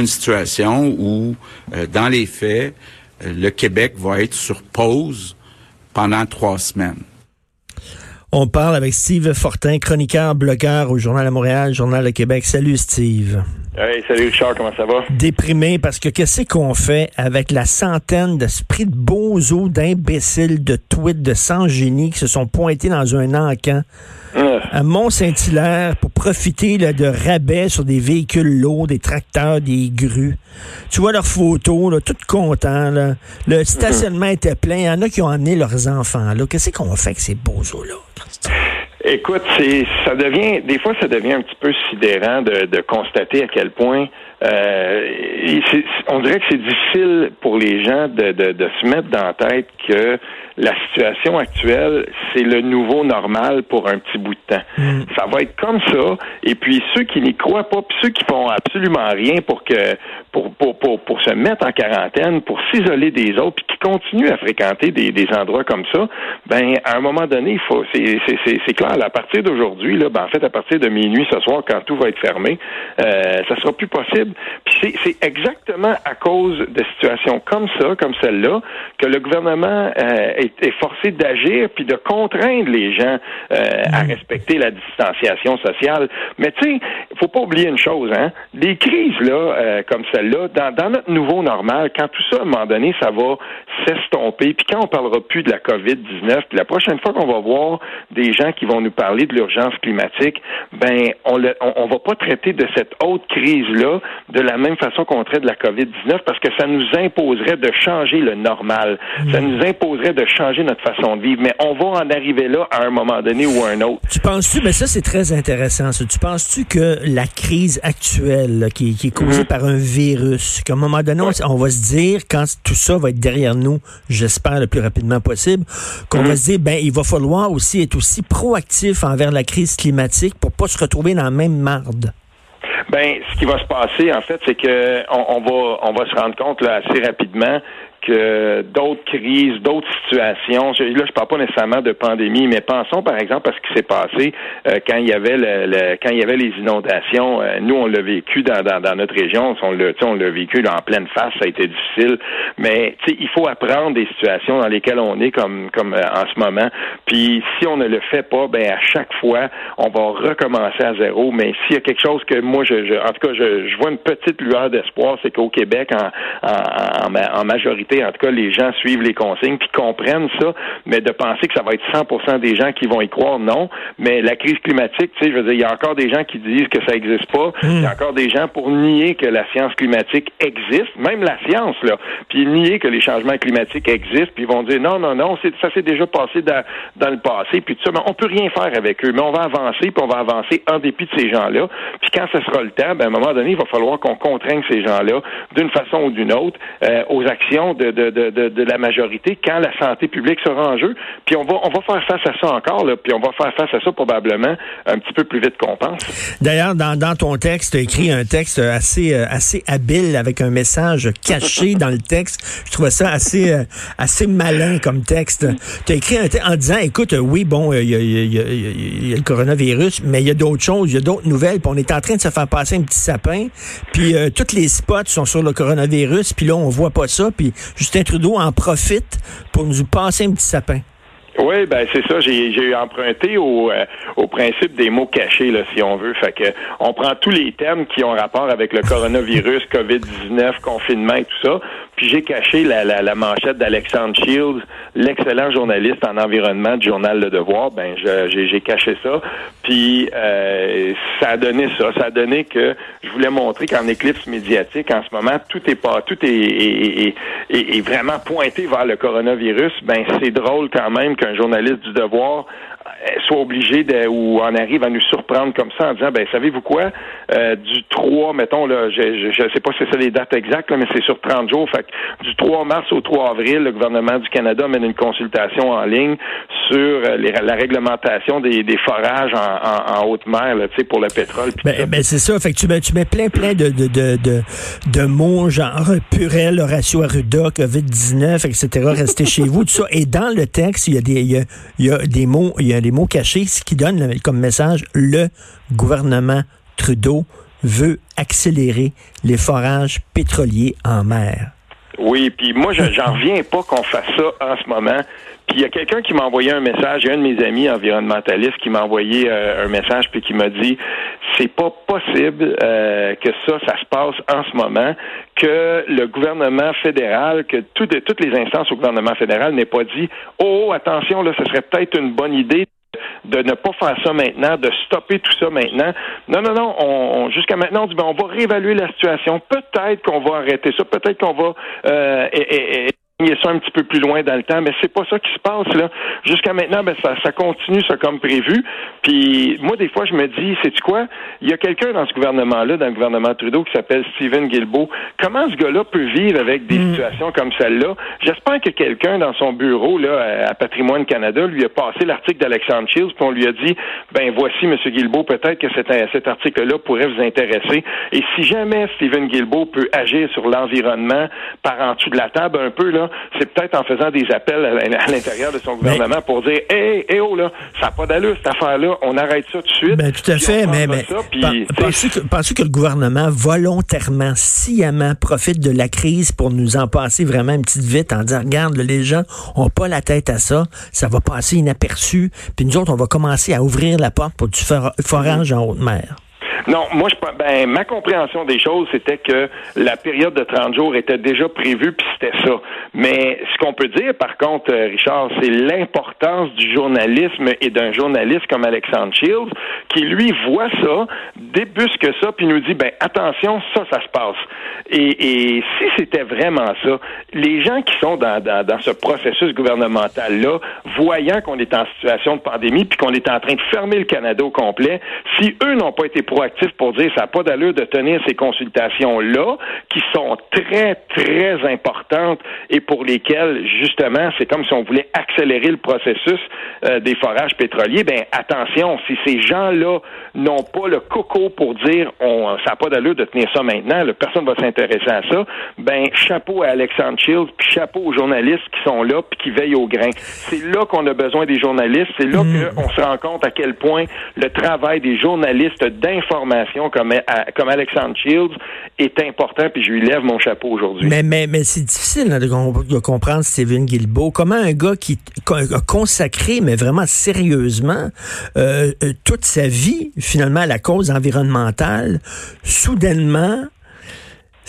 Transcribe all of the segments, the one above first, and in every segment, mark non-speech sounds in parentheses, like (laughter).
Une situation où, euh, dans les faits, euh, le Québec va être sur pause pendant trois semaines. On parle avec Steve Fortin, chroniqueur, blogueur au Journal de Montréal, Journal de Québec. Salut Steve. Hey, salut Richard, comment ça va? Déprimé parce que qu'est-ce qu'on fait avec la centaine d'esprits de bozos, d'imbéciles, de tweets, de sans-génie qui se sont pointés dans un encan à Mont-Saint-Hilaire pour profiter de rabais sur des véhicules lourds, des tracteurs, des grues. Tu vois leurs photos, là, toutes contents. Là. Le stationnement était plein. Il y en a qui ont amené leurs enfants. Là. Qu'est-ce qu'on fait avec ces bozos-là? Écoute, c'est ça devient des fois ça devient un petit peu sidérant de, de constater à quel point euh, on dirait que c'est difficile pour les gens de, de, de, se mettre dans la tête que la situation actuelle, c'est le nouveau normal pour un petit bout de temps. Mm. Ça va être comme ça. Et puis ceux qui n'y croient pas, puis ceux qui font absolument rien pour que pour, pour, pour, pour se mettre en quarantaine, pour s'isoler des autres, puis qui continuent à fréquenter des, des endroits comme ça, ben à un moment donné, il faut c'est clair, à partir d'aujourd'hui, là, ben en fait, à partir de minuit ce soir, quand tout va être fermé, euh, ça sera plus possible. Puis c'est exactement à cause de situations comme ça, comme celle-là, que le gouvernement euh, est, est, forcé d'agir puis de contraindre les gens euh, à respecter la distanciation sociale. Mais tu sais, faut pas oublier une chose, hein. Des crises là, euh, comme celle-là, dans, dans, notre nouveau normal, quand tout ça, à un moment donné, ça va s'estomper, puis quand on parlera plus de la COVID-19, puis la prochaine fois qu'on va voir des gens qui vont nous parler de l'urgence climatique, ben on, le, on, on va pas traiter de cette autre crise-là de la même façon qu'on traite de la COVID-19 parce que ça nous imposerait de changer le normal. Ça mm. nous imposerait de changer notre façon de vivre. Mais on va en arriver là à un moment donné ou à un autre. Tu penses-tu, mais ça c'est très intéressant, ça. Tu penses-tu que la crise actuelle qui, qui, est causée mm-hmm. par un virus, qu'à un moment donné, on, va se dire, quand tout ça va être derrière nous, j'espère le plus rapidement possible, qu'on va mm-hmm. se dire, ben il va falloir aussi être aussi proactif envers la crise climatique pour pas se retrouver dans la même marde? Ben, ce qui va se passer, en fait, c'est que on, va on va se rendre compte là, assez rapidement d'autres crises, d'autres situations. Là, je parle pas nécessairement de pandémie, mais pensons par exemple à ce qui s'est passé euh, quand il y avait le, quand il y avait les inondations. Euh, nous, on l'a vécu dans, dans, dans, notre région, on l'a, on l'a vécu en pleine face, ça a été difficile. Mais il faut apprendre des situations dans lesquelles on est comme comme euh, en ce moment. Puis si on ne le fait pas, ben à chaque fois, on va recommencer à zéro. Mais s'il y a quelque chose que moi, je, je en tout cas, je, je, vois une petite lueur d'espoir, c'est qu'au Québec, en, en, en majorité en tout cas, les gens suivent les consignes puis comprennent ça, mais de penser que ça va être 100% des gens qui vont y croire, non. Mais la crise climatique, tu sais, je veux dire, il y a encore des gens qui disent que ça n'existe pas. Il y a hmm. encore des gens pour nier que la science climatique existe, même la science, là, puis nier que les changements climatiques existent, puis ils vont dire non, non, non, ça s'est déjà passé dans, dans, le passé, puis tout ça, mais on peut rien faire avec eux, mais on va avancer, puis on va avancer en dépit de ces gens-là. Puis quand ce sera le temps, ben, à un moment donné, il va falloir qu'on contraigne ces gens-là d'une façon ou d'une autre euh, aux actions de, de, de, la majorité quand la santé publique sera en jeu. Puis on va, on va faire face à ça encore, là, puis on va faire face à ça probablement un petit peu plus vite qu'on pense. D'ailleurs, dans, dans ton texte, tu as écrit un texte assez, euh, assez habile avec un message caché (laughs) dans le texte. Je trouvais ça assez, euh, assez malin comme texte. Tu as écrit un texte en disant, écoute, oui, bon, il y, y, a le coronavirus, mais il y a d'autres choses, il y a d'autres nouvelles, puis on est en train de se faire passer un petit sapin, puis euh, tous les spots sont sur le coronavirus, puis là, on voit pas ça, puis Justin Trudeau en profite pour nous passer un petit sapin. Oui, ben c'est ça. J'ai emprunté au, euh, au principe des mots cachés, si on veut. Fait que on prend tous les thèmes qui ont rapport avec le coronavirus, (laughs) COVID-19, confinement et tout ça. Puis j'ai caché la, la, la manchette d'Alexandre Shields, l'excellent journaliste en environnement du journal Le Devoir. Ben j'ai caché ça. Puis euh, ça a donné ça. Ça a donné que je voulais montrer qu'en éclipse médiatique, en ce moment, tout est pas, tout est, est, est, est vraiment pointé vers le coronavirus. Ben c'est drôle quand même qu'un journaliste du devoir soit obligé de, ou en arrive à nous surprendre comme ça en disant, ben savez-vous quoi, euh, du 3, mettons, là, je ne sais pas si c'est ça les dates exactes, mais c'est sur 30 jours. Fait du 3 mars au 3 avril, le gouvernement du Canada mène une consultation en ligne sur euh, la réglementation des, forages en, haute mer là, pour le pétrole. Ben, ben, c'est ça. Fait que tu mets, tu mets plein, plein de, de, de, de, mots genre Purel, Horacio Arruda, COVID-19, etc. Restez chez vous, tout ça. Et dans le texte, il y a des, il y a, des mots, il y a des mots cachés, ce qui donne comme message le gouvernement Trudeau veut accélérer les forages pétroliers en mer. Oui, puis moi, j'en reviens pas qu'on fasse ça en ce moment. Puis il y a quelqu'un qui m'a envoyé un message, un de mes amis environnementalistes qui m'a envoyé euh, un message puis qui m'a dit c'est pas possible euh, que ça, ça se passe en ce moment, que le gouvernement fédéral, que toutes les instances au gouvernement fédéral n'aient pas dit oh attention là, ce serait peut-être une bonne idée de ne pas faire ça maintenant, de stopper tout ça maintenant. Non, non, non. On, jusqu'à maintenant, on dit ben, on va réévaluer la situation. Peut-être qu'on va arrêter ça. Peut-être qu'on va euh, ça un petit peu plus loin dans le temps, mais c'est pas ça qui se passe là. Jusqu'à maintenant, ben ça, ça continue ça comme prévu. Puis moi, des fois, je me dis, c'est quoi? Il y a quelqu'un dans ce gouvernement-là, dans le gouvernement Trudeau, qui s'appelle Stephen Guilbeault. Comment ce gars-là peut vivre avec des hmm. situations comme celle-là? J'espère que quelqu'un dans son bureau là à Patrimoine Canada lui a passé l'article d'Alexandre Shields, puis on lui a dit, ben voici, Monsieur Guilbeault, peut-être que cet, cet article-là pourrait vous intéresser. Et si jamais Stephen Guilbeault peut agir sur l'environnement par en dessous de la table un peu là, c'est peut-être en faisant des appels à l'intérieur de son gouvernement pour dire Hé, hé, oh là, ça n'a pas d'allure cette affaire-là, on arrête ça tout de suite. Ben, tout à fait, mais, mais pensez que, que le gouvernement volontairement, sciemment profite de la crise pour nous en passer vraiment une petite vite en disant Regarde, les gens ont pas la tête à ça, ça va passer inaperçu, puis nous autres, on va commencer à ouvrir la porte pour du forage en haute mer. Non, moi, je, ben, ma compréhension des choses, c'était que la période de 30 jours était déjà prévue, puis c'était ça. Mais ce qu'on peut dire, par contre, euh, Richard, c'est l'importance du journalisme et d'un journaliste comme Alexandre Shields, qui, lui, voit ça, débusque ça, puis nous dit, ben, attention, ça, ça se passe. Et, si c'était vraiment ça, les gens qui sont dans, dans, dans ce processus gouvernemental-là, voyant qu'on est en situation de pandémie, puis qu'on est en train de fermer le Canada au complet, si eux n'ont pas été proactifs, pour dire ça n'a pas d'allure de tenir ces consultations-là, qui sont très, très importantes et pour lesquelles, justement, c'est comme si on voulait accélérer le processus euh, des forages pétroliers. Ben attention, si ces gens-là n'ont pas le coco pour dire on, ça n'a pas d'allure de tenir ça maintenant, là, personne va s'intéresser à ça, ben chapeau à Alexandre Shields, puis chapeau aux journalistes qui sont là puis qui veillent au grain. C'est là qu'on a besoin des journalistes, c'est là mmh. qu'on se rend compte à quel point le travail des journalistes d'information comme, comme Alexandre Shields est important, puis je lui lève mon chapeau aujourd'hui. Mais, mais, mais c'est difficile de, comprendre Stephen Guilbeault. Comment un gars qui a consacré, mais vraiment sérieusement, euh, euh, toute sa vie, finalement, à la cause environnementale, soudainement,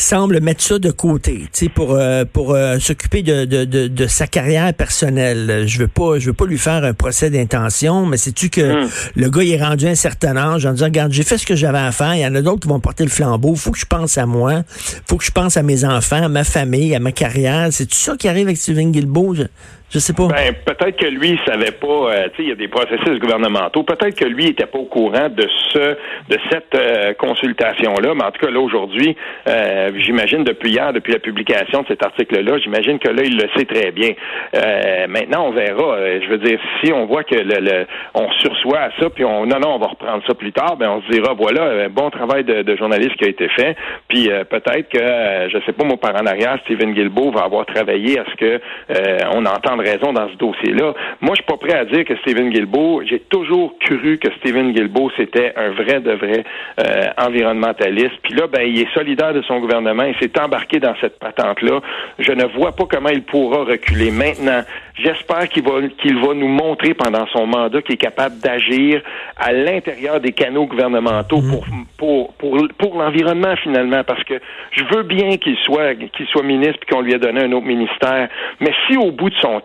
semble mettre ça de côté, tu sais, pour euh, pour euh, s'occuper de, de, de, sa carrière personnelle. Je veux pas je veux pas lui faire un procès d'intention, mais sais-tu que hmm. le gars il est rendu à un certain âge en disant regarde, j'ai fait ce que j'avais à faire, il y en a d'autres qui vont porter le flambeau, faut que je pense à moi, faut que je pense à mes enfants, à ma famille, à ma carrière. C'est tout ça qui arrive avec Steven Guilbeault? Je sais pas. Ben, peut-être que lui, il savait pas, euh, tu sais, il y a des processus gouvernementaux. Peut-être que lui était pas au courant de ce, de cette euh, consultation-là. Mais en tout cas, là, aujourd'hui, euh, j'imagine depuis hier, depuis la publication de cet article-là, j'imagine que là, il le sait très bien. maintenant, on verra. je veux dire, si on voit que le, on sursoit à ça, puis on, non, non, on va reprendre ça plus tard, ben, on se dira, voilà, un bon travail de, de journaliste qui a été fait. Puis peut-être que, je sais pas, mon par en arrière, Stephen Guilbeault va avoir travaillé à ce que on entende raison dans ce dossier-là. Moi, je suis pas prêt à dire que Stephen Guilbeault, j'ai toujours cru que Stephen Guilbeault, c'était un vrai de vrai euh, environnementaliste. Puis là, ben, il est solidaire de son gouvernement, il s'est embarqué dans cette patente-là. Je ne vois pas comment il pourra reculer. Maintenant, j'espère qu'il va, qu'il va nous montrer pendant son mandat qu'il est capable d'agir à l'intérieur des canaux gouvernementaux pour, pour, pour, pour l'environnement, finalement, parce que je veux bien qu'il soit, qu'il soit ministre puis qu'on lui ait donné un autre ministère. Mais si au bout de son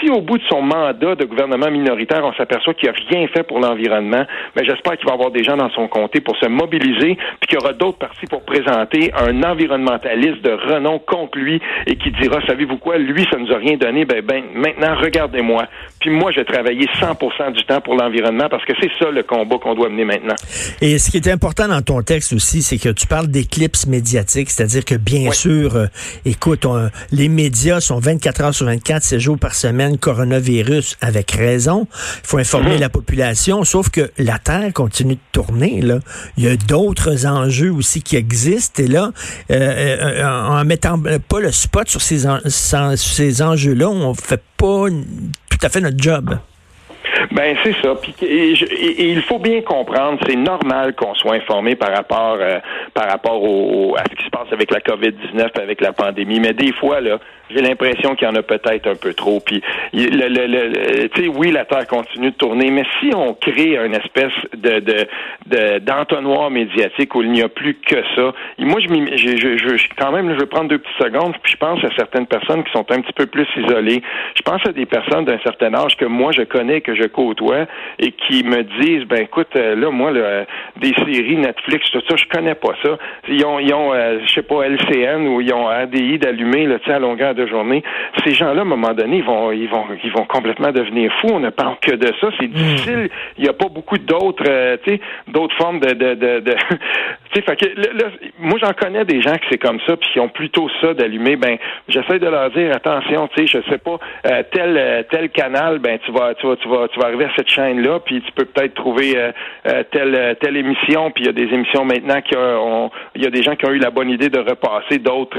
si au bout de son mandat de gouvernement minoritaire, on s'aperçoit qu'il n'a rien fait pour l'environnement, mais j'espère qu'il va avoir des gens dans son comté pour se mobiliser, puis qu'il y aura d'autres partis pour présenter un environnementaliste de renom contre lui et qui dira, savez-vous quoi, lui, ça nous a rien donné, ben, ben Maintenant, regardez-moi. Puis moi, je vais travailler 100% du temps pour l'environnement parce que c'est ça le combat qu'on doit mener maintenant. Et ce qui est important dans ton texte aussi, c'est que tu parles d'éclipse médiatique, c'est-à-dire que bien sûr, euh, écoute, les médias sont 24 heures sur 24, 7 jours par semaine, coronavirus, avec raison. Il faut informer mhm. la population, sauf que la Terre continue de tourner. Là. Il y a d'autres enjeux aussi qui existent. Et là, euh, euh, en mettant pas le spot sur ces, ces enjeux-là, on fait pas tout à fait notre job. Ben c'est ça. Puis, et, il faut bien comprendre, c'est normal qu'on soit informé par rapport euh, par rapport au, à ce qui se passe avec la COVID-19, avec la pandémie. Mais des fois là, j'ai l'impression qu'il y en a peut-être un peu trop. Puis, le, le, le tu sais, oui, la Terre continue de tourner, mais si on crée une espèce de, de, d'entonnoir médiatique où il n'y a plus que ça, moi, je, je, je, je, quand même, je vais prendre deux petites secondes, puis je pense à certaines personnes qui sont un petit peu plus isolées. Je pense à des personnes d'un certain âge que moi, je connais, que je côtoie, et qui me disent, ben écoute, euh, là, moi, là, des séries Netflix, tout ça, je connais pas ça. Ils ont, ils ont euh, je sais pas, LCN ou ils ont RDI d'allumer, là, tu sais, à longueur de journée. Ces gens-là, à un moment donné, ils vont, ils vont, ils vont complètement devenir fous. On ne parle que de ça. C'est hmm. difficile. Il n'y a pas beaucoup d'autres, euh, tu sais, d'autres formes de, de, de, de (laughs) tu sais, fait que moi j'en connais des gens qui c'est comme ça, puis qui ont plutôt ça d'allumer. Ben, j'essaie de leur dire attention, tu sais, je sais pas euh, tel euh, tel canal, ben tu vas, tu vas, tu vas, tu vas arriver à cette chaîne là, puis tu peux peut-être trouver telle telle émission. Puis il y a des émissions maintenant qui ont, il y a des gens qui ont eu la bonne idée de repasser d'autres,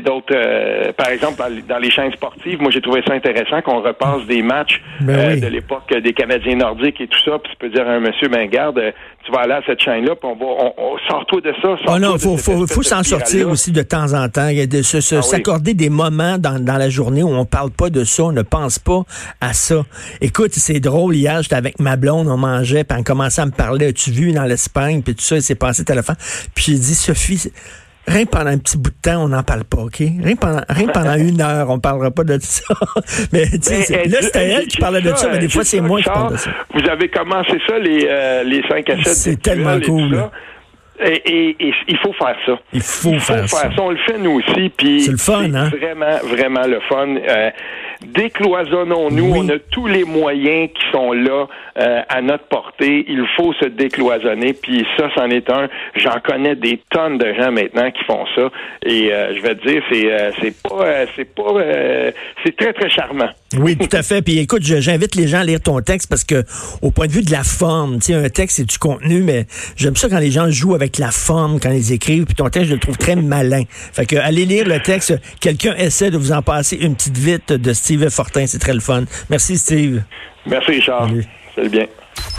d'autres, par exemple, dans les chaînes sportives, moi, j'ai trouvé ça intéressant qu'on repasse des matchs ben euh, de l'époque des Canadiens nordiques et tout ça. Puis tu peux dire à un monsieur, ben garde, tu vas aller à cette chaîne-là, puis on va, on, sort-toi de ça. Oh non, faut, faut, faut s'en sortir aussi de temps en temps, de ah s'accorder des moments dans, dans la journée où on parle pas de ça, on ne pense pas à ça. Écoute, c'est drôle, hier, j'étais avec ma blonde, on mangeait, puis on commençait à me parler, as-tu vu dans l'Espagne, puis tout ça, il s'est passé fin. Puis j'ai dit, Sophie, Rien pendant un petit bout de temps, on n'en parle pas, OK? Rien pendant, rien pendant une heure, on ne parlera pas de ça. (laughs) mais tu sais, là, c'était elle qui parlait de ça, mais des fois, c'est moi qui parle de ça. Vous avez commencé ça, les, euh, les 5 à 7 C'est tellement cool. Et, et, il faut faire ça. Il faut, faire, ça. On le fait nous aussi. Puis c'est le fun, hein? Vraiment, vraiment le fun. Euh, décloisonnons-nous. On a tous les moyens qui sont là euh, à notre portée. Il faut se décloisonner. Puis ça, c'en est un. J'en connais des tonnes de gens maintenant qui font ça. Et euh, je vais te dire, c'est euh, c'est pas c'est pas c'est très très charmant. Oui, tout à fait. Puis écoute, j'invite les gens à lire ton texte parce que au point de vue de la forme, tu sais, un texte c'est du contenu, mais j'aime ça quand les gens jouent avec la forme quand ils écrivent. Puis ton texte, je le trouve très malin. Fait que allez lire le texte. Quelqu'un essaie de vous en passer une petite vite de Steve Fortin. C'est très le fun. Merci, Steve. Merci, Richard. Salut bien.